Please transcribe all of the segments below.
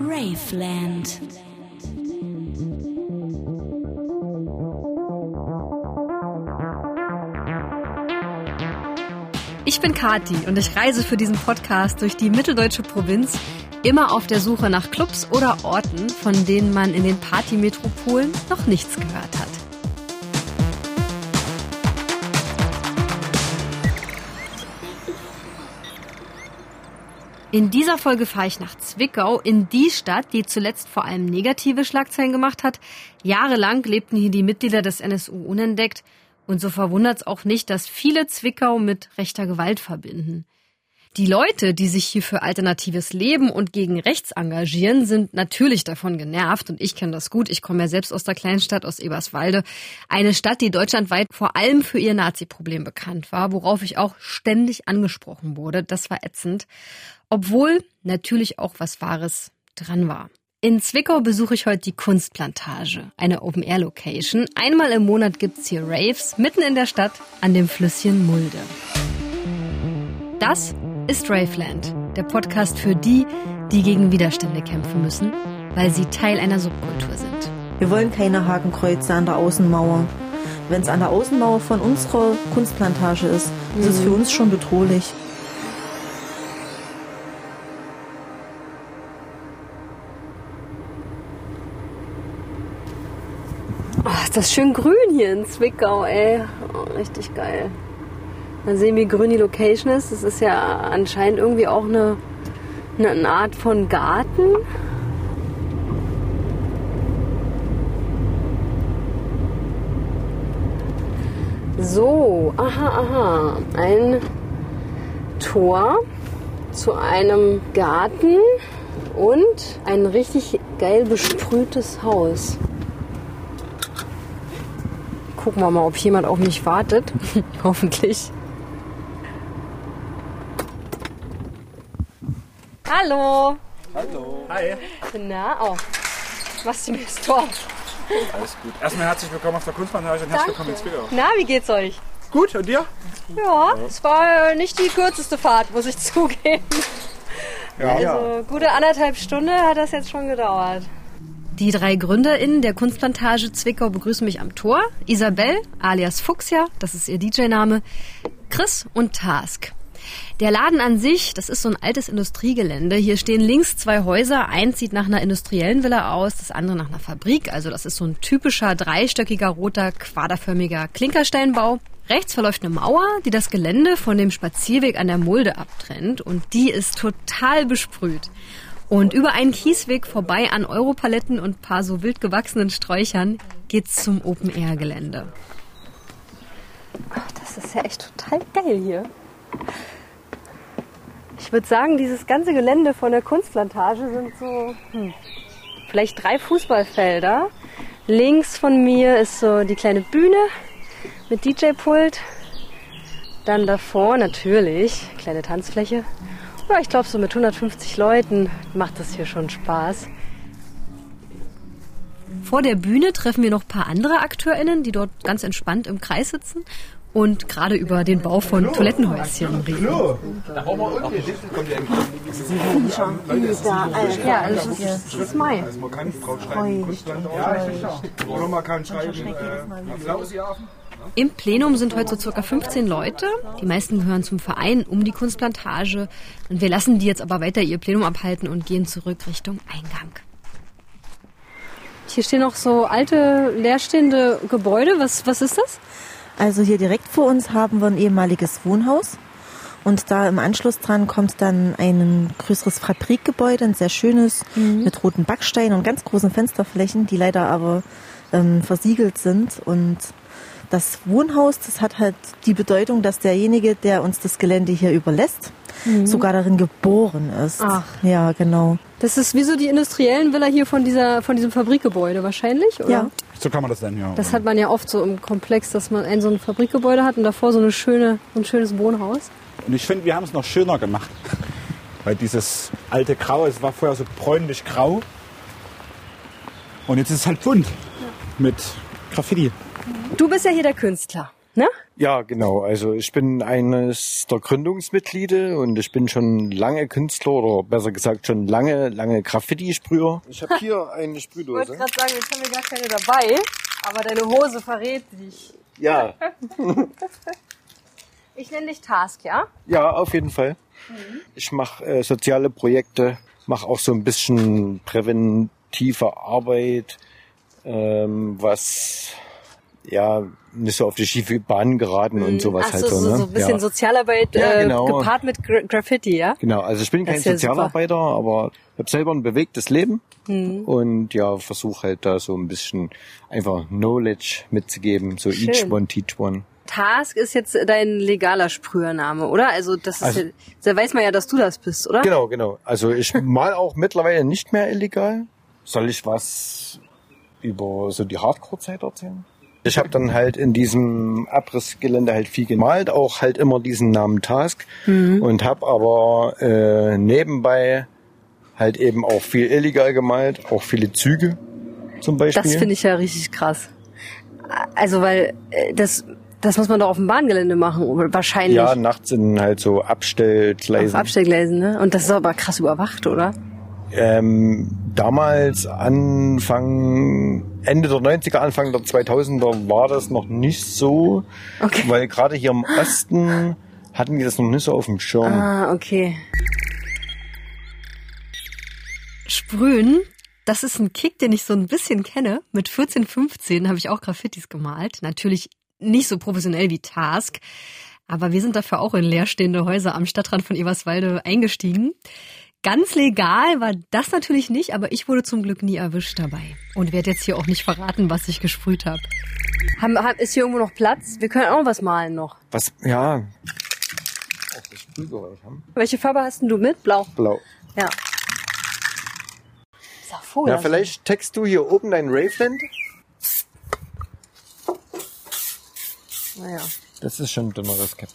Raveland. Ich bin Kati und ich reise für diesen Podcast durch die mitteldeutsche Provinz, immer auf der Suche nach Clubs oder Orten, von denen man in den Partymetropolen noch nichts gehört hat. In dieser Folge fahre ich nach Zwickau, in die Stadt, die zuletzt vor allem negative Schlagzeilen gemacht hat. Jahrelang lebten hier die Mitglieder des NSU unentdeckt. Und so verwundert es auch nicht, dass viele Zwickau mit rechter Gewalt verbinden. Die Leute, die sich hier für alternatives Leben und gegen rechts engagieren, sind natürlich davon genervt und ich kenne das gut. Ich komme ja selbst aus der Kleinstadt, aus Eberswalde. Eine Stadt, die deutschlandweit vor allem für ihr Nazi-Problem bekannt war, worauf ich auch ständig angesprochen wurde. Das war ätzend. Obwohl natürlich auch was Wahres dran war. In Zwickau besuche ich heute die Kunstplantage, eine Open-Air-Location. Einmal im Monat gibt's hier Raves mitten in der Stadt an dem Flüsschen Mulde. Das ist Raveland, der Podcast für die, die gegen Widerstände kämpfen müssen, weil sie Teil einer Subkultur sind. Wir wollen keine Hakenkreuze an der Außenmauer. Wenn es an der Außenmauer von unserer Kunstplantage ist, ist es für uns schon bedrohlich. Oh, ist das schön grün hier in Zwickau, ey. Oh, richtig geil. Mal sehen, wie grün die Location ist. Das ist ja anscheinend irgendwie auch eine, eine Art von Garten. So, aha, aha. Ein Tor zu einem Garten und ein richtig geil besprühtes Haus. Gucken wir mal, ob jemand auf mich wartet. Hoffentlich. Hallo. Hallo. Hi. Na, oh. Machst du mir das Tor? Alles gut. Erstmal herzlich willkommen auf der Kunstplantage und herzlich willkommen in Zwickau. Na, wie geht's euch? Gut, und dir? Ja, es war nicht die kürzeste Fahrt, muss ich zugeben. Ja. Also gute anderthalb Stunden hat das jetzt schon gedauert. Die drei GründerInnen der Kunstplantage Zwickau begrüßen mich am Tor. Isabel, alias Fuchsia, das ist ihr DJ-Name, Chris und Task. Der Laden an sich, das ist so ein altes Industriegelände. Hier stehen links zwei Häuser. Eins sieht nach einer industriellen Villa aus, das andere nach einer Fabrik. Also das ist so ein typischer dreistöckiger, roter, quaderförmiger Klinkersteinbau. Rechts verläuft eine Mauer, die das Gelände von dem Spazierweg an der Mulde abtrennt. Und die ist total besprüht. Und über einen Kiesweg vorbei an Europaletten und paar so wild gewachsenen Sträuchern geht's zum Open-Air-Gelände. Das ist ja echt total geil hier. Ich würde sagen, dieses ganze Gelände von der Kunstplantage sind so hm, vielleicht drei Fußballfelder. Links von mir ist so die kleine Bühne mit DJ-Pult. Dann davor natürlich kleine Tanzfläche. Ja, ich glaube, so mit 150 Leuten macht das hier schon Spaß. Vor der Bühne treffen wir noch ein paar andere AkteurInnen, die dort ganz entspannt im Kreis sitzen und gerade über den Bau von Toilettenhäuschen reden. Ja, also es ist, es ist Mai. Also kann schreiben, äh, Applaus, ja. Im Plenum sind heute so circa 15 Leute. Die meisten gehören zum Verein um die Kunstplantage. Und wir lassen die jetzt aber weiter ihr Plenum abhalten und gehen zurück Richtung Eingang. Hier stehen noch so alte, leerstehende Gebäude. Was, was ist das? Also hier direkt vor uns haben wir ein ehemaliges Wohnhaus. Und da im Anschluss dran kommt dann ein größeres Fabrikgebäude, ein sehr schönes, mit roten Backsteinen und ganz großen Fensterflächen, die leider aber ähm, versiegelt sind. Und das Wohnhaus, das hat halt die Bedeutung, dass derjenige, der uns das Gelände hier überlässt, sogar darin geboren ist. Ach. Ja, genau. Das ist wie so die industriellen Villa hier von, dieser, von diesem Fabrikgebäude wahrscheinlich, oder? Ja. So kann man das nennen, ja. Das hat man ja oft so im Komplex, dass man ein so ein Fabrikgebäude hat und davor so eine schöne, so ein schönes Wohnhaus. Und ich finde, wir haben es noch schöner gemacht. Weil dieses alte Grau, es war vorher so bräunlich grau. Und jetzt ist es halt bunt. Mit Graffiti. Du bist ja hier der Künstler. Ne? Ja, genau. Also ich bin eines der Gründungsmitglieder und ich bin schon lange Künstler oder besser gesagt schon lange, lange Graffiti-Sprüher. Ich habe hier eine Ich Sprühdose. wollte gerade sagen, jetzt haben wir gar keine dabei, aber deine Hose verrät dich. Ja, Ich nenne dich Task, ja? ja, auf jeden Fall. Ich mache äh, soziale Projekte, mache auch so ein bisschen präventive Arbeit, ähm, was ja nicht so auf die schiefe Bahn geraten und sowas Ach halt so, so. ne? so ein bisschen ja. Sozialarbeit Ja, äh, genau. gepaart mit Gra Graffiti, ja? Genau, also ich bin kein Das ja Sozialarbeiter, aber ich habe selber ein bewegtes Leben Mhm. und ja, versuche halt da so ein bisschen einfach Knowledge mitzugeben, so Schön. each one teach one. Task ist jetzt dein legaler Sprühername, oder? Also das ist Also- ja, da weiß man ja, dass du das bist, oder? Genau, genau. Also ich mal auch mittlerweile nicht mehr illegal. Soll ich was über so die Hardcore-Zeit erzählen? Ich habe dann halt in diesem Abrissgelände halt viel gemalt, auch halt immer diesen Namen Task Mhm. und habe aber äh, nebenbei halt eben auch viel illegal gemalt, auch viele Züge zum Beispiel. Das finde ich ja richtig krass. Also weil äh, das das muss man doch auf dem Bahngelände machen, wahrscheinlich. ja, nachts in halt so auf Abstellgleisen. Abstellgleisen, ne? Und das ist aber krass überwacht, oder? Ähm, damals Anfang, Ende der 90er, Anfang der 2000er war das noch nicht so, Okay. weil gerade hier im Osten hatten die das noch nicht so auf dem Schirm. Ah, okay. Sprühen, das ist ein Kick, den ich so ein bisschen kenne. Mit 14, 15 habe ich auch Graffitis gemalt. Natürlich nicht so professionell wie Task, aber wir sind dafür auch in leerstehende Häuser am Stadtrand von Eberswalde eingestiegen. Ganz legal war das natürlich nicht, aber ich wurde zum Glück nie erwischt dabei. Und werde jetzt hier auch nicht verraten, was ich gesprüht habe. Haben, haben, ist hier irgendwo noch Platz? Wir können auch was malen noch. Was, ja, auch das Sprühgeräusch haben. Welche Farbe hast denn du mit? Blau. Blau. Ja. Ist auch Vogel. Ja, vielleicht text du hier oben dein Raveland. Naja. Das ist schon ein dünneres Cap.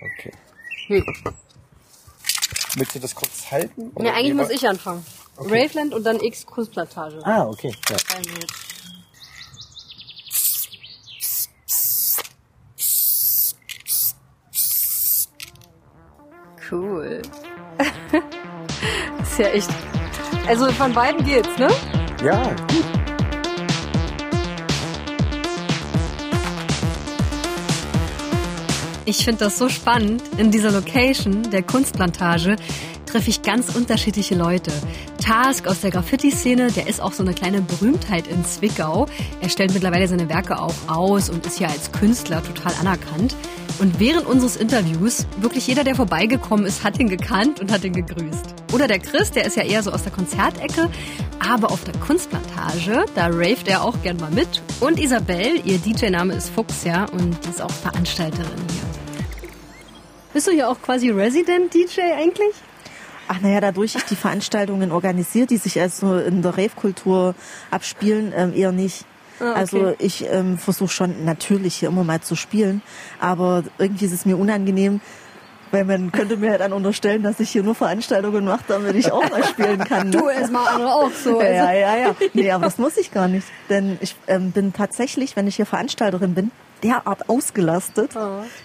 Okay. Hm. Willst du das kurz halten? Ja, eigentlich lieber- muss ich anfangen. Okay. Raveland und dann X Kunstplantage. Ah, okay. Ja. Cool. ist ja echt. Also von beiden geht's, ne? ja, gut. Ich finde das so spannend. In dieser Location der Kunstplantage treffe ich ganz unterschiedliche Leute. Task aus der Graffiti-Szene, der ist auch so eine kleine Berühmtheit in Zwickau. Er stellt mittlerweile seine Werke auch aus und ist hier als Künstler total anerkannt. Und während unseres Interviews, wirklich jeder, der vorbeigekommen ist, hat ihn gekannt und hat ihn gegrüßt. Oder der Chris, der ist ja eher so aus der Konzertecke, aber auf der Kunstplantage, da raved er auch gern mal mit. Und Isabel, ihr DJ-Name ist Fuchs, ja, und die ist auch Veranstalterin hier. Bist du hier auch quasi Resident-DJ eigentlich? Ach naja, dadurch ich die Veranstaltungen organisiere, die sich also in der Rave-Kultur abspielen, ähm, eher nicht. Ah, okay. Also ich ähm, versuche schon natürlich hier immer mal zu spielen, aber irgendwie ist es mir unangenehm, weil man könnte mir dann unterstellen, dass ich hier nur Veranstaltungen mache, damit ich auch mal spielen kann. ne? Du erstmal andere auch so. Ja, Also. ja, ja, ja. Nee, aber das muss ich gar nicht. Denn ich ähm, bin tatsächlich, wenn ich hier Veranstalterin bin, derart ausgelastet.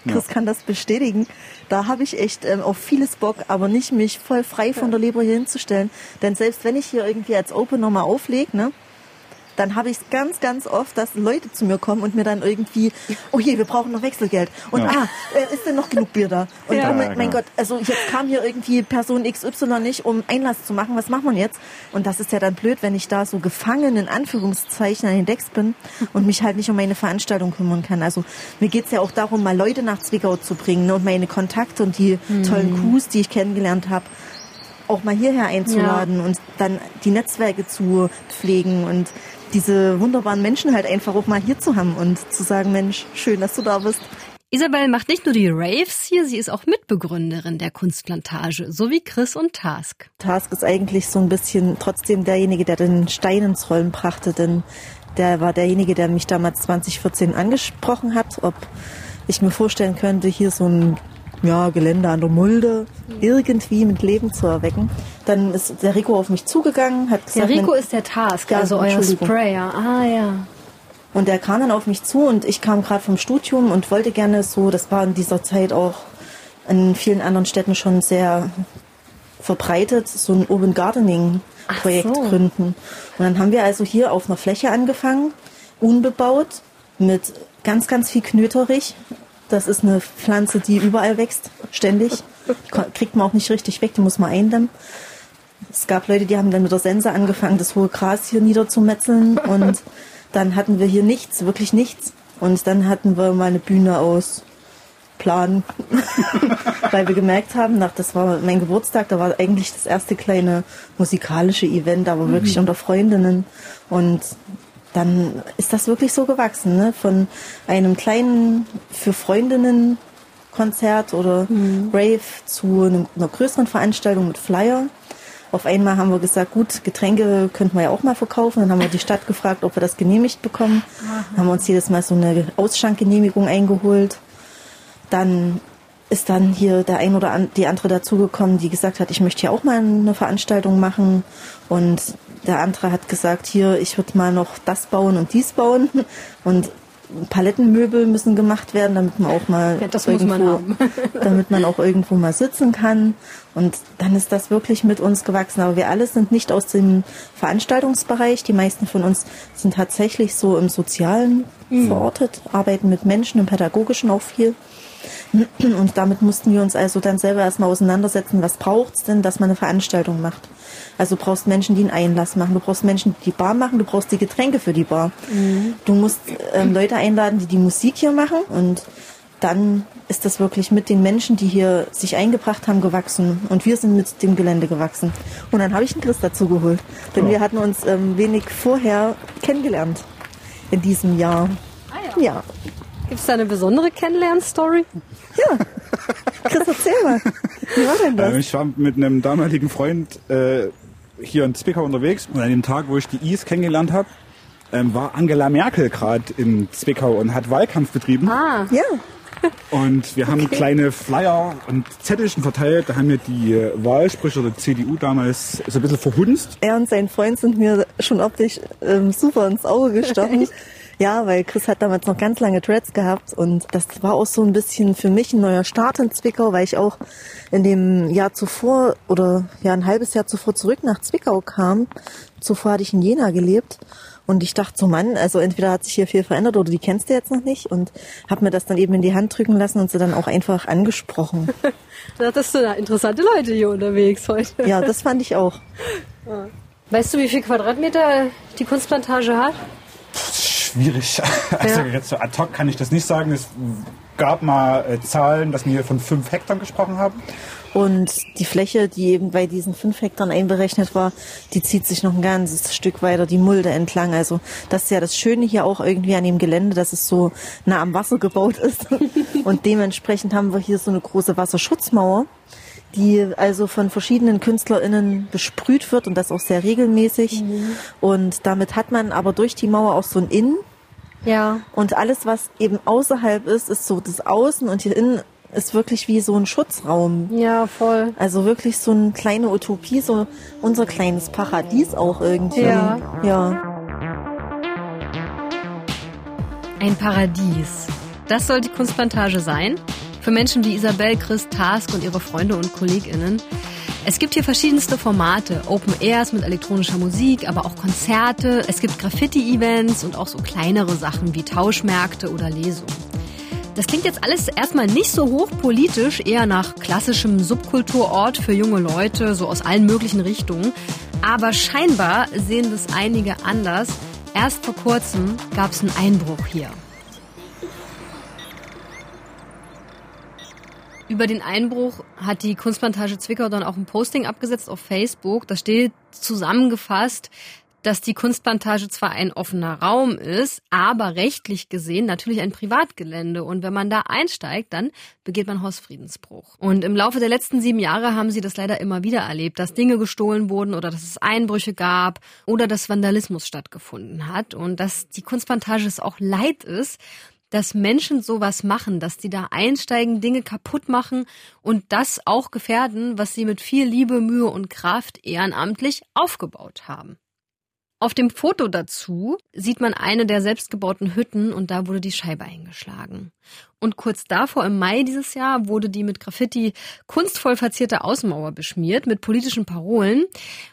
Chris kann das bestätigen. Da habe ich echt ähm, auf vieles Bock, aber nicht mich voll frei von der Leber hier hinzustellen. Denn selbst wenn ich hier irgendwie als Opener mal auflege, ne, dann habe ich es ganz, ganz oft, dass Leute zu mir kommen und mir dann irgendwie, oh je, wir brauchen noch Wechselgeld. Und Ja. ah, äh, ist denn noch genug Bier da? Und Ja. oh mein, Ja, mein. Gott, also jetzt kam hier irgendwie Person XY nicht, um Einlass zu machen. Was macht man jetzt? Und das ist ja dann blöd, wenn ich da so gefangen in Anführungszeichen an den Decks bin und mich halt nicht um meine Veranstaltung kümmern kann. Also mir geht's ja auch darum, mal Leute nach Zwickau zu bringen ne, und meine Kontakte und die tollen Crews, die ich kennengelernt habe, auch mal hierher einzuladen und dann die Netzwerke zu pflegen und diese wunderbaren Menschen halt einfach auch mal hier zu haben und zu sagen, Mensch, schön, dass du da bist. Isabel macht nicht nur die Raves hier, sie ist auch Mitbegründerin der Kunstplantage, so wie Chris und Task. Task ist eigentlich so ein bisschen trotzdem derjenige, der den Stein ins Rollen brachte, denn der war derjenige, der mich damals 2014 angesprochen hat, ob ich mir vorstellen könnte, hier so ein ja, Gelände an der Mulde irgendwie mit Leben zu erwecken. Dann ist der Rico auf mich zugegangen, hat Der gesagt, Rico wenn- ist der Task, Ja, also euer. Sprayer. Ah ja. Und der kam dann auf mich zu und ich kam gerade vom Studium und wollte gerne so, das war in dieser Zeit auch in vielen anderen Städten schon sehr verbreitet, so ein Urban Gardening Projekt so. gründen. Und dann haben wir also hier auf einer Fläche angefangen, unbebaut, mit ganz, ganz viel Knöterich. Das ist eine Pflanze, die überall wächst, ständig. Die kriegt man auch nicht richtig weg, die muss man eindämmen. Es gab Leute, die haben dann mit der Sense angefangen, das hohe Gras hier niederzumetzeln und dann hatten wir hier nichts, wirklich nichts. Und dann hatten wir mal eine Bühne aus Plan, weil wir gemerkt haben, nach, das war mein Geburtstag, da war eigentlich das erste kleine musikalische Event, aber mhm. wirklich unter Freundinnen. Und dann ist das wirklich so gewachsen, ne? von einem kleinen für Freundinnen Konzert oder mhm. Rave zu einer, größeren Veranstaltung mit Flyer. Auf einmal haben wir gesagt, gut, Getränke könnten wir ja auch mal verkaufen. Dann haben wir die Stadt gefragt, ob wir das genehmigt bekommen. Dann haben wir uns jedes Mal so eine Ausschankgenehmigung eingeholt. Dann ist dann hier der ein oder die andere dazugekommen, die gesagt hat, ich möchte hier auch mal eine Veranstaltung machen. Und der andere hat gesagt, hier, ich würde mal noch das bauen und dies bauen. Und Palettenmöbel müssen gemacht werden, damit man auch mal ja, irgendwo, man damit man auch irgendwo mal sitzen kann. Und dann ist das wirklich mit uns gewachsen. Aber wir alle sind nicht aus dem Veranstaltungsbereich. Die meisten von uns sind tatsächlich so im Sozialen mhm. verortet, arbeiten mit Menschen, im Pädagogischen auch viel. Und damit mussten wir uns also dann selber erstmal auseinandersetzen, was braucht es denn, dass man eine Veranstaltung macht. Also du brauchst Menschen, die einen Einlass machen, du brauchst Menschen, die die Bar machen, du brauchst die Getränke für die Bar. Mhm. Du musst ähm, Leute einladen, die die Musik hier machen und dann ist das wirklich mit den Menschen, die hier sich eingebracht haben, gewachsen. Und wir sind mit dem Gelände gewachsen. Und dann habe ich einen Chris dazu geholt. Denn ja. wir hatten uns ähm, wenig vorher kennengelernt in diesem Jahr. Ah, ja. ja. Gibt es da eine besondere Kennenlern-Story? Ja. Chris, erzähl mal. Wie war denn das? Ähm, ich war mit einem damaligen Freund äh, hier in Zwickau unterwegs und an dem Tag, wo ich die Is kennengelernt habe, ähm, war Angela Merkel gerade in Zwickau und hat Wahlkampf betrieben. Ah. Ja. Und wir haben okay. kleine Flyer und Zettelchen verteilt. Da haben wir die Wahlsprüche der CDU damals so ein bisschen verhunzt. Er und sein Freund sind mir schon optisch ähm, super ins Auge gestochen. Ja, weil Chris hat damals noch ganz lange Dreads gehabt und das war auch so ein bisschen für mich ein neuer Start in Zwickau, weil ich auch in dem Jahr zuvor oder ja ein halbes Jahr zuvor zurück nach Zwickau kam. Zuvor hatte ich in Jena gelebt und ich dachte so, Mann, also entweder hat sich hier viel verändert oder die kennst du jetzt noch nicht und habe mir das dann eben in die Hand drücken lassen und sie dann auch einfach angesprochen. da hattest du da interessante Leute hier unterwegs heute. Ja, das fand ich auch. Weißt du, wie viel Quadratmeter die Kunstplantage hat? Schwierig. Also ja. jetzt so ad hoc kann ich das nicht sagen. Es gab mal äh, Zahlen, dass wir hier von fünf Hektar gesprochen haben. Und die Fläche, die eben bei diesen fünf Hektar einberechnet war, die zieht sich noch ein ganzes Stück weiter die Mulde entlang. Also das ist ja das Schöne hier auch irgendwie an dem Gelände, dass es so nah am Wasser gebaut ist. Und dementsprechend haben wir hier so eine große Wasserschutzmauer die also von verschiedenen KünstlerInnen besprüht wird und das auch sehr regelmäßig. Mhm. Und damit hat man aber durch die Mauer auch so ein Innen. Ja. Und alles, was eben außerhalb ist, ist so das Außen und hier innen ist wirklich wie so ein Schutzraum. Ja, voll. Also wirklich so eine kleine Utopie, so unser kleines Paradies auch irgendwie. Ja. Ja. Ein Paradies. Das soll die Kunstplantage sein? Für Menschen wie Isabel, Chris, Task und ihre Freunde und KollegInnen. Es gibt hier verschiedenste Formate, Open Airs mit elektronischer Musik, aber auch Konzerte. Es gibt Graffiti-Events und auch so kleinere Sachen wie Tauschmärkte oder Lesungen. Das klingt jetzt alles erstmal nicht so hochpolitisch, eher nach klassischem Subkulturort für junge Leute, so aus allen möglichen Richtungen. Aber scheinbar sehen das einige anders. Erst vor kurzem gab es einen Einbruch hier. Über den Einbruch hat die Kunstplantage Zwickau dann auch ein Posting abgesetzt auf Facebook. Da steht zusammengefasst, dass die Kunstplantage zwar ein offener Raum ist, aber rechtlich gesehen natürlich ein Privatgelände. Und wenn man da einsteigt, dann begeht man Hausfriedensbruch. Und im Laufe der letzten sieben Jahre haben sie das leider immer wieder erlebt, dass Dinge gestohlen wurden oder dass es Einbrüche gab oder dass Vandalismus stattgefunden hat. Und dass die Kunstplantage es auch leid ist, dass Menschen sowas machen, dass die da einsteigen, Dinge kaputt machen und das auch gefährden, was sie mit viel Liebe, Mühe und Kraft ehrenamtlich aufgebaut haben. Auf dem Foto dazu sieht man eine der selbstgebauten Hütten und da wurde die Scheibe eingeschlagen. Und kurz davor, im Mai dieses Jahr, wurde die mit Graffiti kunstvoll verzierte Außenmauer beschmiert mit politischen Parolen.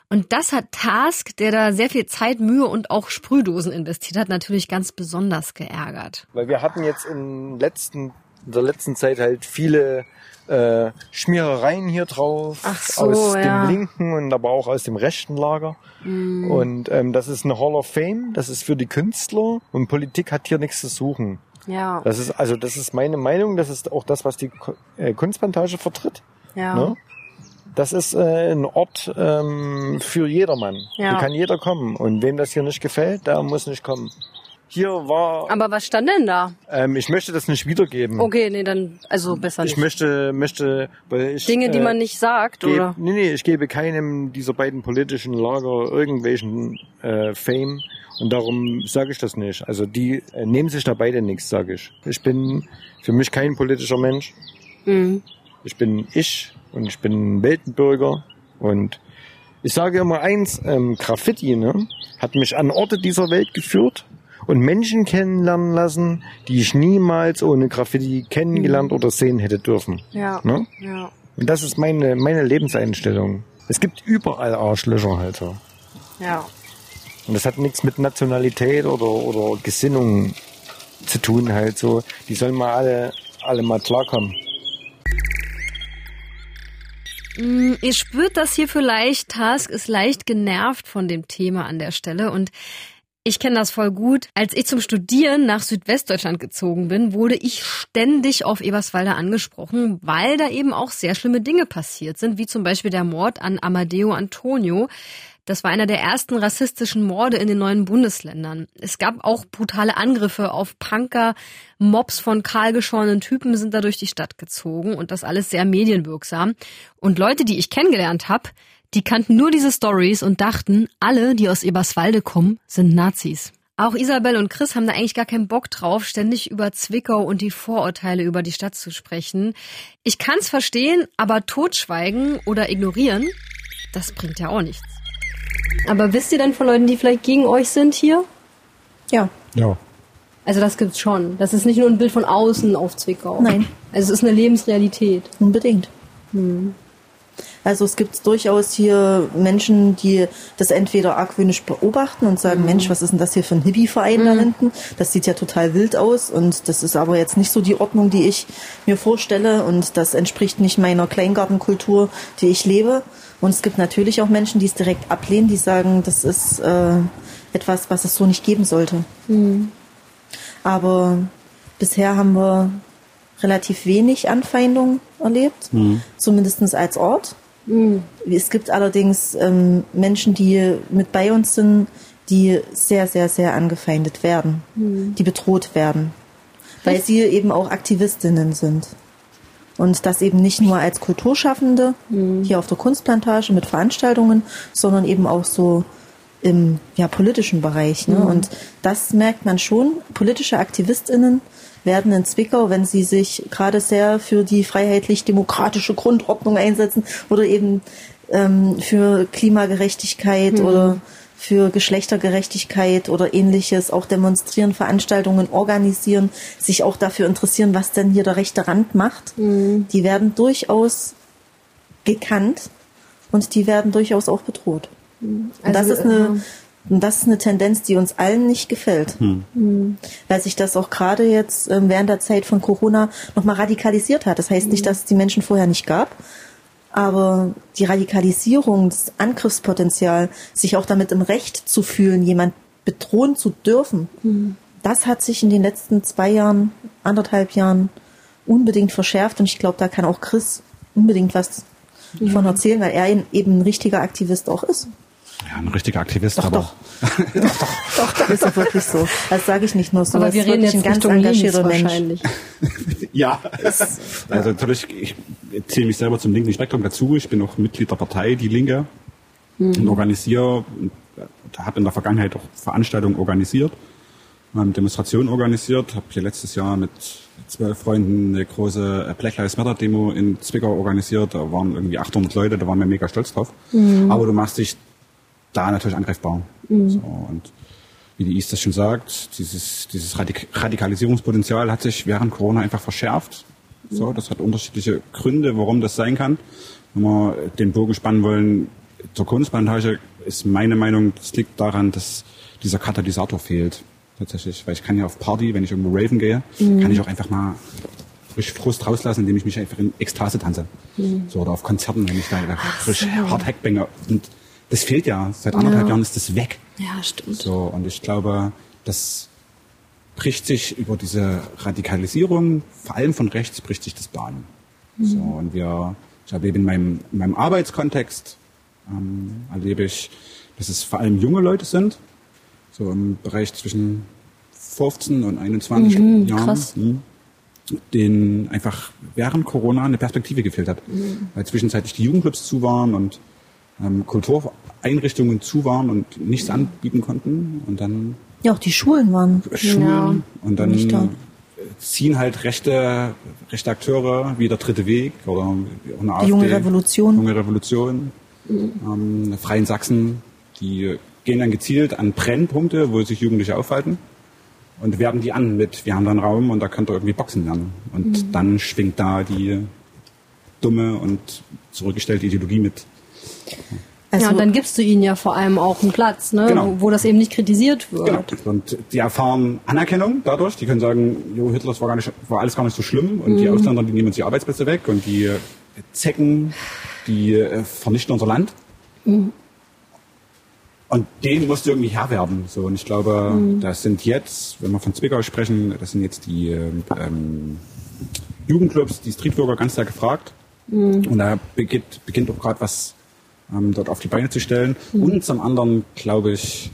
Und das hat Task, der da sehr viel Zeit, Mühe und auch Sprühdosen investiert hat, natürlich ganz besonders geärgert. Weil wir hatten jetzt in, letzten, in der letzten Zeit halt viele äh, Schmierereien hier drauf. So, aus ja. dem linken und aber auch aus dem rechten Lager. Mm. Und ähm, das ist eine Hall of Fame, das ist für die Künstler und Politik hat hier nichts zu suchen. Ja, Das ist also das ist meine Meinung, das ist auch das, was die äh, Kunstplantage vertritt. ja. Ne? Das ist äh, ein Ort ähm, für jedermann. Ja. Hier kann jeder kommen. Und wem das hier nicht gefällt, der muss nicht kommen. Hier war, Aber was stand denn da? ähm, ich möchte das nicht wiedergeben. Okay, nee, dann, also besser Ich nicht. möchte, möchte, weil ich Dinge, die äh, man nicht sagt, geb, oder? Nee, nee, ich gebe keinem dieser beiden politischen Lager irgendwelchen äh, Fame und darum sage ich das nicht. Also die äh, nehmen sich da beide nichts, sage ich. Ich bin für mich kein politischer Mensch. Mhm. Ich bin ich und ich bin Weltenbürger und ich sage immer eins, ähm, Graffiti ne, hat mich an Orte dieser Welt geführt und Menschen kennenlernen lassen, die ich niemals ohne Graffiti kennengelernt oder sehen hätte dürfen. Ja. Ne? Ja. Und das ist meine, meine Lebenseinstellung. Es gibt überall Arschlöcher halt so. Ja. Und das hat nichts mit Nationalität oder, oder Gesinnung zu tun halt so. Die sollen mal alle, alle mal klarkommen. Mm, Ihr spürt das hier vielleicht. Task ist leicht genervt von dem Thema an der Stelle und ich kenne das voll gut. Als ich zum Studieren nach Südwestdeutschland gezogen bin, wurde ich ständig auf Eberswalde angesprochen, weil da eben auch sehr schlimme Dinge passiert sind, wie zum Beispiel der Mord an Amadeo Antonio. Das war einer der ersten rassistischen Morde in den neuen Bundesländern. Es gab auch brutale Angriffe auf Punker. Mobs von kahlgeschorenen Typen sind da durch die Stadt gezogen und das alles sehr medienwirksam. Und Leute, die ich kennengelernt habe, die kannten nur diese Stories und dachten, alle, die aus Eberswalde kommen, sind Nazis. Auch Isabel und Chris haben da eigentlich gar keinen Bock drauf, ständig über Zwickau und die Vorurteile über die Stadt zu sprechen. Ich kann's verstehen, aber totschweigen oder ignorieren, das bringt ja auch nichts. Aber wisst ihr denn von Leuten, die vielleicht gegen euch sind hier? Ja, Ja. Also das gibt's schon. Das ist nicht nur ein Bild von außen auf Zwickau. Nein. Also es ist eine Lebensrealität. unbedingt. Also es gibt durchaus hier Menschen, die das entweder argwöhnisch beobachten und sagen, Mensch, was ist denn das hier für ein Hippie-Verein da hinten? Das sieht ja total wild aus und das ist aber jetzt nicht so die Ordnung, die ich mir vorstelle und das entspricht nicht meiner Kleingartenkultur, die ich lebe. Und es gibt natürlich auch Menschen, die es direkt ablehnen, die sagen, das ist äh, etwas, was es so nicht geben sollte. Aber bisher haben wir relativ wenig Anfeindungen erlebt, zumindest als Ort. Es gibt allerdings ähm, Menschen, die mit bei uns sind, die sehr, sehr, sehr angefeindet werden, die bedroht werden, weil sie eben auch Aktivistinnen sind. Und das eben nicht nur als Kulturschaffende hier auf der Kunstplantage mit Veranstaltungen, sondern eben auch so im ja, politischen Bereich. Ne? Und das merkt man schon. Politische AktivistInnen werden in Zwickau, wenn sie sich gerade sehr für die freiheitlich-demokratische Grundordnung einsetzen oder eben ähm, für Klimagerechtigkeit oder für Geschlechtergerechtigkeit oder ähnliches auch demonstrieren, Veranstaltungen organisieren, sich auch dafür interessieren, was denn hier der rechte Rand macht. Die werden durchaus gekannt und die werden durchaus auch bedroht. Und das Also, ist eine, und das ist eine Tendenz, die uns allen nicht gefällt. Weil sich das auch gerade jetzt ähm, während der Zeit von Corona nochmal radikalisiert hat. Das heißt nicht, dass es die Menschen vorher nicht gab, aber die Radikalisierung, das Angriffspotenzial, sich auch damit im Recht zu fühlen, jemand bedrohen zu dürfen, das hat sich in den letzten zwei Jahren, anderthalb Jahren unbedingt verschärft. Und ich glaube, da kann auch Chris unbedingt was von erzählen, weil er eben ein richtiger Aktivist auch ist. Ja, ein richtiger Aktivist, Doch, aber doch. Doch, das ist ja wirklich so. Das sage ich nicht nur so. Aber das wir ist reden jetzt ein ganz engagierter Mensch. wahrscheinlich. ja. Also natürlich, ich zähle mich selber zum linken Spektrum dazu. Ich bin auch Mitglied der Partei Die Linke und organisiere, und habe in der Vergangenheit auch Veranstaltungen organisiert, Demonstrationen organisiert, habe hier letztes Jahr mit zwölf Freunden eine große Black Lives Matter Demo in Zwickau organisiert. Da waren irgendwie 800 Leute, da waren wir mega stolz drauf. Aber du machst dich da natürlich angreifbar. Mhm. So, und wie die East das schon sagt, dieses, dieses Radik Radikalisierungspotenzial hat sich während Corona einfach verschärft. So, das hat unterschiedliche Gründe, warum das sein kann. Wenn wir den Bogen spannen wollen zur Kunstplantage, ist meine Meinung, das liegt daran, dass dieser Katalysator fehlt. Tatsächlich. Weil ich kann ja auf Party, wenn ich irgendwo Raven gehe, mhm. kann ich auch einfach mal frisch Frust rauslassen, indem ich mich einfach in Ekstase tanze. Mhm. So, oder auf Konzerten, wenn ich da frisch so. hart Hackbanger. Und das fehlt ja. Seit anderthalb ja. Jahren ist das weg. Ja, stimmt. So, und ich glaube, das bricht sich über diese Radikalisierung, vor allem von rechts, bricht sich das Bahn. Mhm. So, und wir, ich erlebe in meinem, in meinem Arbeitskontext, ähm, erlebe ich, dass es vor allem junge Leute sind, so im Bereich zwischen 15 und 21 mhm, Jahren, krass. Hm, denen einfach während Corona eine Perspektive gefehlt hat. Mhm. Weil zwischenzeitlich die Jugendclubs zu waren und ähm, Kultureinrichtungen zu waren und nichts anbieten konnten. Und dann. Ja, auch die Schulen waren. Schulen. Ja, und dann ziehen halt rechte, rechte Akteure wie der Dritte Weg oder eine AfD. Die junge Revolution. Junge Revolution. Mhm. Ähm, Freien Sachsen, die gehen dann gezielt an Brennpunkte, wo sich Jugendliche aufhalten und werben die an mit, wir haben da einen Raum und da könnt ihr irgendwie Boxen lernen. Und mhm. dann schwingt da die dumme und zurückgestellte Ideologie mit. Also, ja, und dann gibst du ihnen ja vor allem auch einen Platz, ne? Genau. wo, wo das eben nicht kritisiert wird. Genau. Und die erfahren Anerkennung dadurch. Die können sagen, jo, Hitler war, gar nicht, war alles gar nicht so schlimm und mhm. die Ausländer, die nehmen uns die Arbeitsplätze weg und die Zecken, die äh, vernichten unser Land. Mhm. Und den musst du irgendwie Herr werden. So, und ich glaube, mhm. das sind jetzt, wenn wir von Zwickau sprechen, das sind jetzt die ähm, Jugendclubs, die Streetworker ganz sehr gefragt. Mhm. Und da beginnt, beginnt auch gerade was ähm, dort auf die Beine zu stellen. Mhm. Und zum anderen, glaube ich,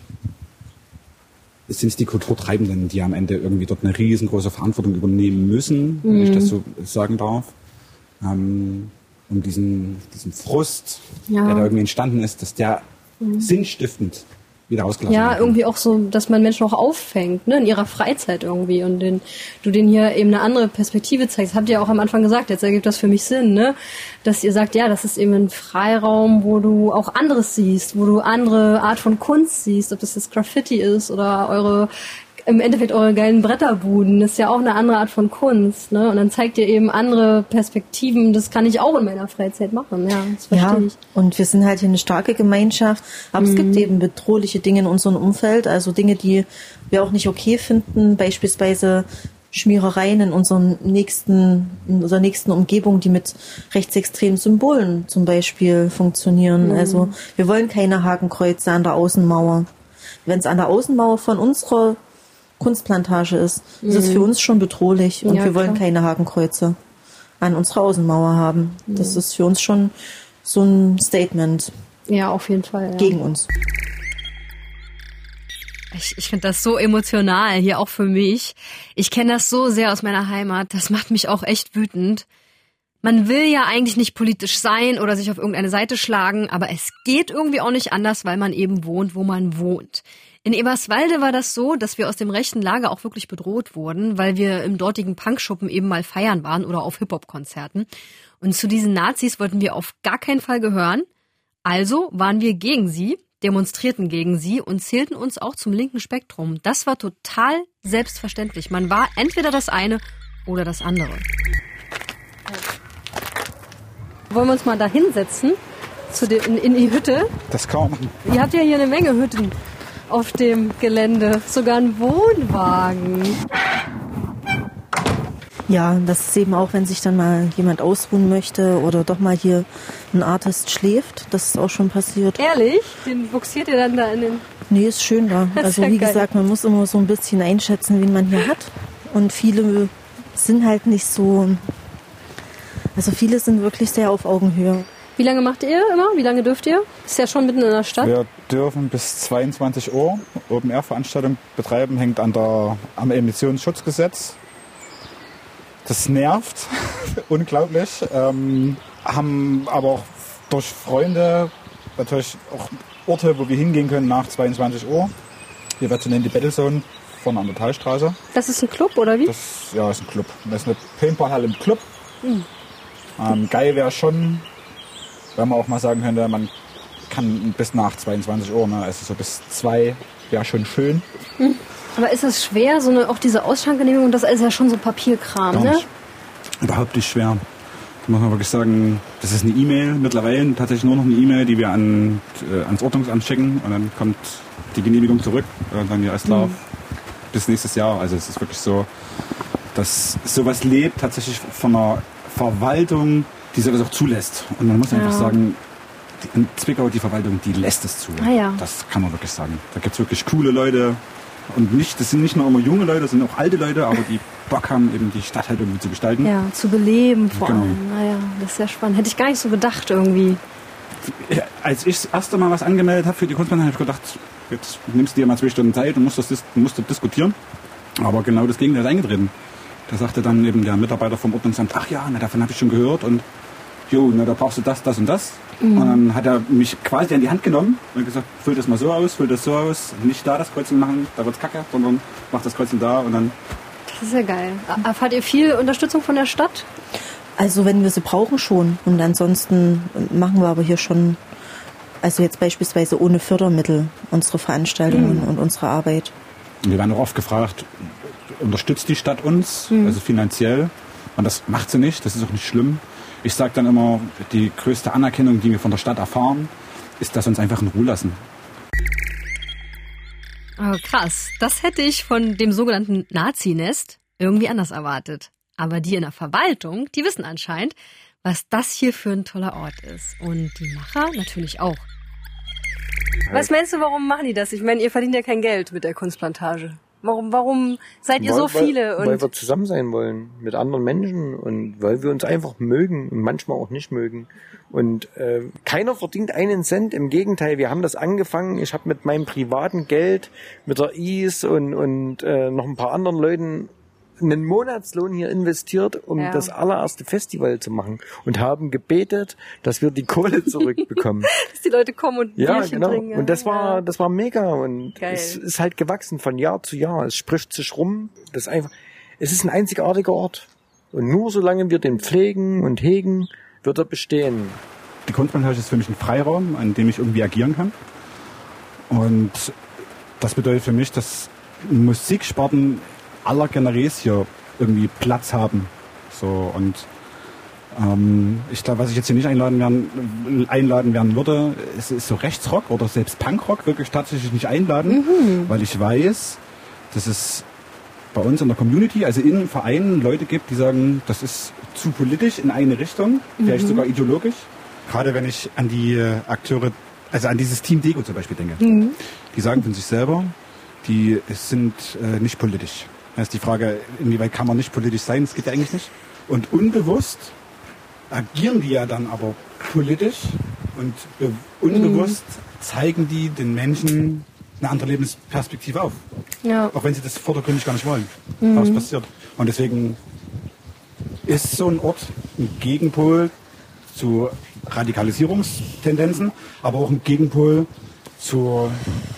sind es die Kulturtreibenden, die am Ende irgendwie dort eine riesengroße Verantwortung übernehmen müssen, wenn ich das so sagen darf. Ähm, um diesen, diesen Frust, ja. der da irgendwie entstanden ist, dass der mhm. sinnstiftend wieder ausgelassen Ja, irgendwie auch so, dass man Menschen auch auffängt, ne, in ihrer Freizeit irgendwie. Und den, du denen hier eben eine andere Perspektive zeigst. Habt ihr auch am Anfang gesagt, jetzt ergibt das für mich Sinn, ne, dass ihr sagt, ja, das ist eben ein Freiraum, wo du auch anderes siehst, wo du andere Art von Kunst siehst, ob das jetzt Graffiti ist oder eure im Endeffekt eure geilen Bretterbuden. Das ist ja auch eine andere Art von Kunst, ne? Und dann zeigt ihr eben andere Perspektiven. Das kann ich auch in meiner Freizeit machen, ja. Das verstehe ja, ich. Und wir sind halt hier eine starke Gemeinschaft. Aber mhm. es gibt eben bedrohliche Dinge in unserem Umfeld, also Dinge, die wir auch nicht okay finden, beispielsweise Schmierereien in unseren nächsten, in unserer nächsten Umgebung, die mit rechtsextremen Symbolen zum Beispiel funktionieren. Mhm. Also wir wollen keine Hakenkreuze an der Außenmauer. Wenn es an der Außenmauer von unserer Kunstplantage ist. Das ist für mhm. uns schon bedrohlich und ja, wir wollen klar. keine Hakenkreuze an unserer Außenmauer haben. Mhm. Das ist für uns schon so ein Statement. Ja, auf jeden Fall. Ja. Gegen uns. Ich, ich finde das so emotional, hier auch für mich. Ich kenne das so sehr aus meiner Heimat. Das macht mich auch echt wütend. Man will ja eigentlich nicht politisch sein oder sich auf irgendeine Seite schlagen, aber es geht irgendwie auch nicht anders, weil man eben wohnt, wo man wohnt. In Eberswalde war das so, dass wir aus dem rechten Lager auch wirklich bedroht wurden, weil wir im dortigen Punkschuppen eben mal feiern waren oder auf Hip-Hop-Konzerten. Und zu diesen Nazis wollten wir auf gar keinen Fall gehören. Also waren wir gegen sie, demonstrierten gegen sie und zählten uns auch zum linken Spektrum. Das war total selbstverständlich. Man war entweder das eine oder das andere. Wollen wir uns mal da hinsetzen? Zu dem, in, in die Hütte? Das machen. Ihr habt ja hier eine Menge Hütten auf dem Gelände. Sogar ein Wohnwagen. Ja, das ist eben auch, wenn sich dann mal jemand ausruhen möchte oder doch mal hier ein Artist schläft. Das ist auch schon passiert. Ehrlich? Den buxiert ihr dann da in den... Nee, ist schön da. also ja wie geil. gesagt, man muss immer so ein bisschen einschätzen, wen man hier hat. Und viele sind halt nicht so... Also viele sind wirklich sehr auf Augenhöhe. Wie lange macht ihr immer? Wie lange dürft ihr? Ist ja schon mitten in der Stadt. Wir dürfen bis 22 Uhr Open-Air-Veranstaltungen betreiben, hängt an der, am Emissionsschutzgesetz. Das nervt, unglaublich. Ähm, haben aber auch durch Freunde natürlich auch Orte, wo wir hingehen können nach 22 Uhr. Hier wird zu nennen die Battlezone von an der Talstraße. Das ist ein Club oder wie? Das, ja, ist ein Club. Das ist eine Paintballhalle im Club. Mhm. Ähm, geil wäre schon, wenn man auch mal sagen könnte, man kann bis nach 22 Uhr, ne? also so bis zwei wäre schon schön. Aber ist es schwer, so eine, auch diese Ausschankgenehmigung, das ist ja schon so Papierkram, ne? Überhaupt nicht schwer. Da muss man wirklich sagen, das ist eine E-Mail mittlerweile, tatsächlich nur noch eine E-Mail, die wir an, äh, ans Ordnungsamt schicken und dann kommt die Genehmigung zurück und dann ja alles klar bis nächstes Jahr. Also es ist wirklich so, dass sowas lebt tatsächlich von einer Verwaltung, die sowas auch zulässt. Und man muss einfach Ja. sagen, die, in Zwickau, die Verwaltung, die lässt es zu. Ah ja. Das kann man wirklich sagen. Da gibt es wirklich coole Leute. Und nicht, das sind nicht nur immer junge Leute, das sind auch alte Leute, aber die Bock haben, eben die Stadt halt irgendwie zu gestalten. Ja, zu beleben vor Genau. allem. Naja, das ist sehr spannend. Hätte ich gar nicht so gedacht irgendwie. Ja, als ich das erste Mal was angemeldet habe für die Kunstbahn, habe ich gedacht, jetzt nimmst du dir mal zwei Stunden Zeit und musst das musst du diskutieren. Aber genau das Gegenteil ist eingetreten. Da sagte dann eben der Mitarbeiter vom Ordnungsamt, ach ja, na, davon habe ich schon gehört und jo, na, da brauchst du das, das und das. Und dann hat er mich quasi an die Hand genommen und gesagt, füll das mal so aus, füll das so aus, nicht da das Kreuzchen machen, da wird's kacke, sondern mach das Kreuzchen da und dann Das ist ja geil. Erfahrt ihr viel Unterstützung von der Stadt? Also wenn wir sie brauchen schon. Und ansonsten machen wir aber hier schon, also jetzt beispielsweise ohne Fördermittel unsere Veranstaltungen und unsere Arbeit. Wir werden auch oft gefragt, unterstützt die Stadt uns, also finanziell? Und das macht sie nicht, das ist auch nicht schlimm. Ich sage dann immer, die größte Anerkennung, die wir von der Stadt erfahren, ist, dass wir uns einfach in Ruhe lassen. Oh, krass. Das hätte ich von dem sogenannten Nazi-Nest irgendwie anders erwartet. Aber die in der Verwaltung, die wissen anscheinend, was das hier für ein toller Ort ist. Und die Macher natürlich auch. Was meinst du, warum machen die das? Ich meine, ihr verdient ja kein Geld mit der Kunstplantage. Warum, warum seid ihr so Weil- viele? Weil, weil wir zusammen sein wollen mit anderen Menschen und weil wir uns einfach mögen und manchmal auch nicht mögen. Und äh, keiner verdient einen Cent. Im Gegenteil, wir haben das angefangen. Ich habe mit meinem privaten Geld, mit der IS und, und äh, noch ein paar anderen Leuten einen Monatslohn hier investiert, um Ja. das allererste Festival zu machen und haben gebetet, dass wir die Kohle zurückbekommen. dass die Leute kommen und Ja, Bierchen genau. trinken. Und das war, Ja. das war mega und Geil. es ist halt gewachsen von Jahr zu Jahr. Es spricht sich rum. Das ist einfach, es ist ein einzigartiger Ort. Und nur solange wir den pflegen und hegen, wird er bestehen. Die Kunstplantage ist für mich ein Freiraum, an dem ich irgendwie agieren kann. Und das bedeutet für mich, dass Musiksparten aller Genres hier irgendwie Platz haben. So und ähm, ich glaube, was ich jetzt hier nicht einladen werden, einladen werden würde, ist, ist so Rechtsrock oder selbst Punkrock wirklich tatsächlich nicht einladen, weil ich weiß, dass es bei uns in der Community, also in Vereinen, Leute gibt, die sagen, das ist zu politisch in eine Richtung, vielleicht sogar ideologisch. Gerade wenn ich an die äh, Akteure, also an dieses Team Dego zum Beispiel denke. Die sagen von sich selber, die sind äh, nicht politisch. Da ist die Frage, inwieweit kann man nicht politisch sein? Das geht ja eigentlich nicht. Und unbewusst agieren die ja dann aber politisch und be unbewusst zeigen die den Menschen eine andere Lebensperspektive auf. Ja. Auch wenn sie das vordergründig gar nicht wollen. Aber es passiert. Und deswegen ist so ein Ort ein Gegenpol zu Radikalisierungstendenzen, aber auch ein Gegenpol zu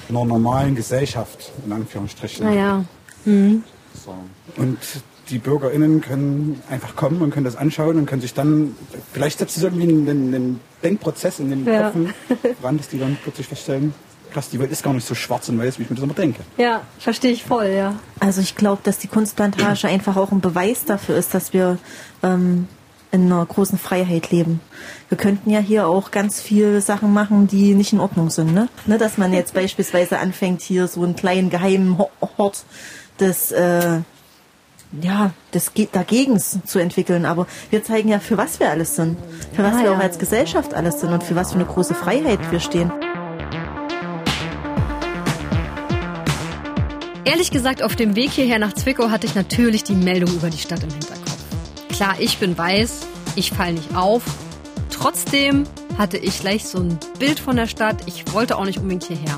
einer normalen Gesellschaft, in Anführungsstrichen. Naja. So. Und die BürgerInnen können einfach kommen und können das anschauen und können sich dann, vielleicht setzt es irgendwie einen, einen, einen Denkprozess in den Ja. Köpfen voran, dass die dann plötzlich feststellen, krass, die Welt ist gar nicht so schwarz und weiß, wie ich mir das immer denke. Ja, verstehe ich voll, ja. Also ich glaube, dass die Kunstplantage einfach auch ein Beweis dafür ist, dass wir ähm, in einer großen Freiheit leben. Wir könnten ja hier auch ganz viele Sachen machen, die nicht in Ordnung sind. Ne? Ne, dass man jetzt beispielsweise anfängt, hier so einen kleinen geheimen Ho- Hort des, äh, ja, des Ge Dagegens zu entwickeln. Aber wir zeigen ja, für was wir alles sind. Für was Ah, wir ja. auch als Gesellschaft alles sind und für was für eine große Freiheit wir stehen. Ehrlich gesagt, auf dem Weg hierher nach Zwickau hatte ich natürlich die Meldung über die Stadt im Hinterkopf. Klar, ich bin weiß, ich falle nicht auf. Trotzdem hatte ich gleich so ein Bild von der Stadt. Ich wollte auch nicht unbedingt hierher.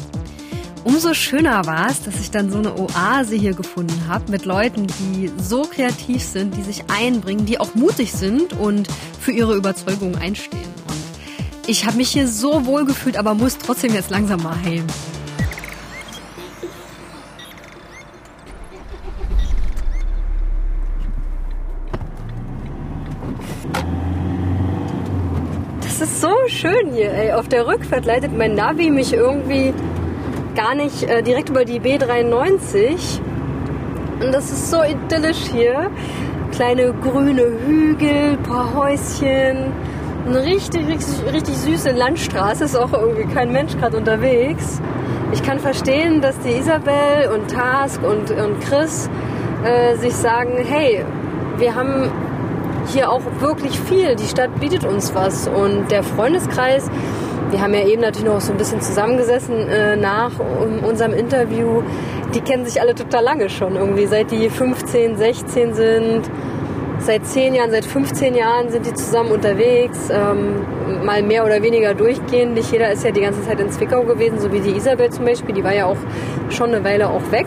Umso schöner war es, dass ich dann so eine Oase hier gefunden habe mit Leuten, die so kreativ sind, die sich einbringen, die auch mutig sind und für ihre Überzeugungen einstehen. Und ich habe mich hier so wohl gefühlt, aber muss trotzdem jetzt langsam mal heim. Das ist so schön hier, ey. Auf der Rückfahrt leitet mein Navi mich irgendwie gar nicht äh, direkt über die B93. Und das ist so idyllisch hier. Kleine grüne Hügel, paar Häuschen, eine richtig, richtig, richtig süße Landstraße. Ist auch irgendwie kein Mensch gerade unterwegs. Ich kann verstehen, dass die Isabel und Task und, und Chris äh, sich sagen, hey, wir haben hier auch wirklich viel. Die Stadt bietet uns was. Und der Freundeskreis, wir haben ja eben natürlich noch so ein bisschen zusammengesessen äh, nach unserem Interview. Die kennen sich alle total lange schon irgendwie, seit die 15, 16 sind. Seit 10 Jahren, seit 15 Jahren sind die zusammen unterwegs, ähm, mal mehr oder weniger durchgehend. Nicht jeder ist ja die ganze Zeit in Zwickau gewesen, so wie die Isabel zum Beispiel, die war ja auch schon eine Weile auch weg.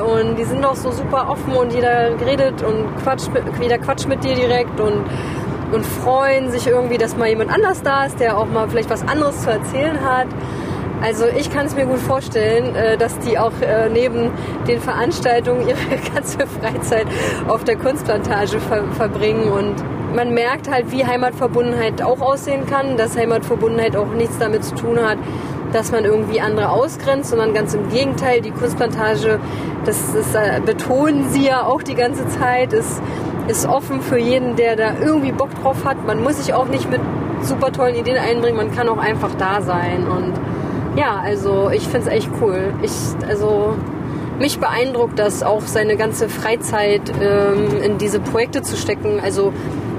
Und die sind noch so super offen und jeder redet und quatscht, jeder quatscht mit dir direkt und, und freuen sich irgendwie, dass mal jemand anders da ist, der auch mal vielleicht was anderes zu erzählen hat. Also ich kann es mir gut vorstellen, äh, dass die auch äh, neben den Veranstaltungen ihre ganze Freizeit auf der Kunstplantage ver verbringen und man merkt halt, wie Heimatverbundenheit auch aussehen kann, dass Heimatverbundenheit auch nichts damit zu tun hat, dass man irgendwie andere ausgrenzt, sondern ganz im Gegenteil, die Kunstplantage, das ist, äh, betonen sie ja auch die ganze Zeit, ist, ist offen für jeden, der da irgendwie Bock drauf hat. Man muss sich auch nicht mit super tollen Ideen einbringen, man kann auch einfach da sein. Und ja, also ich finde es echt cool. Ich, also mich beeindruckt das auch seine ganze Freizeit ähm, in diese Projekte zu stecken. Also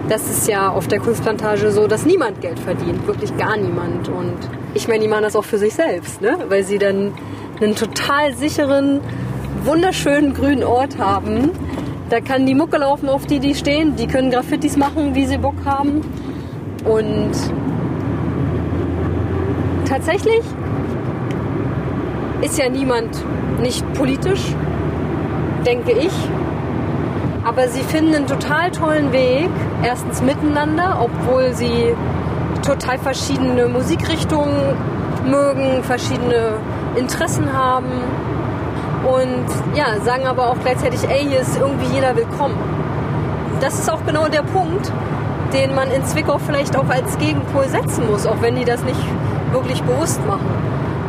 das ist ja auf der Kunstplantage so, dass niemand Geld verdient, wirklich gar niemand. Und ich meine, die machen das auch für sich selbst, ne? weil sie dann einen total sicheren, wunderschönen grünen Ort haben. Da kann die Mucke laufen, auf die die stehen. Die können Graffitis machen, wie sie Bock haben. Und tatsächlich ist ja niemand nicht politisch, denke ich. Aber sie finden einen total tollen Weg, erstens miteinander, obwohl sie total verschiedene Musikrichtungen mögen, verschiedene Interessen haben und ja, sagen aber auch gleichzeitig, ey, hier ist irgendwie jeder willkommen. Das ist auch genau der Punkt, den man in Zwickau vielleicht auch als Gegenpol setzen muss, auch wenn die das nicht wirklich bewusst machen.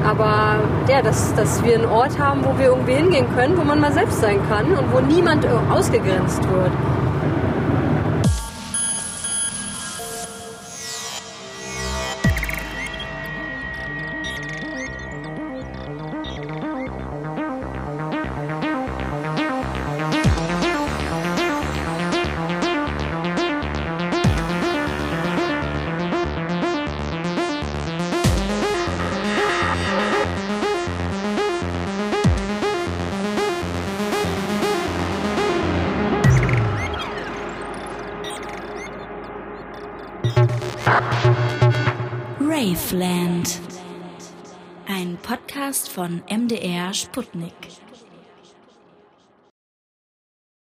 Aber ja, dass, dass wir einen Ort haben, wo wir irgendwie hingehen können, wo man mal selbst sein kann und wo niemand ausgegrenzt wird. Von MDR Sputnik.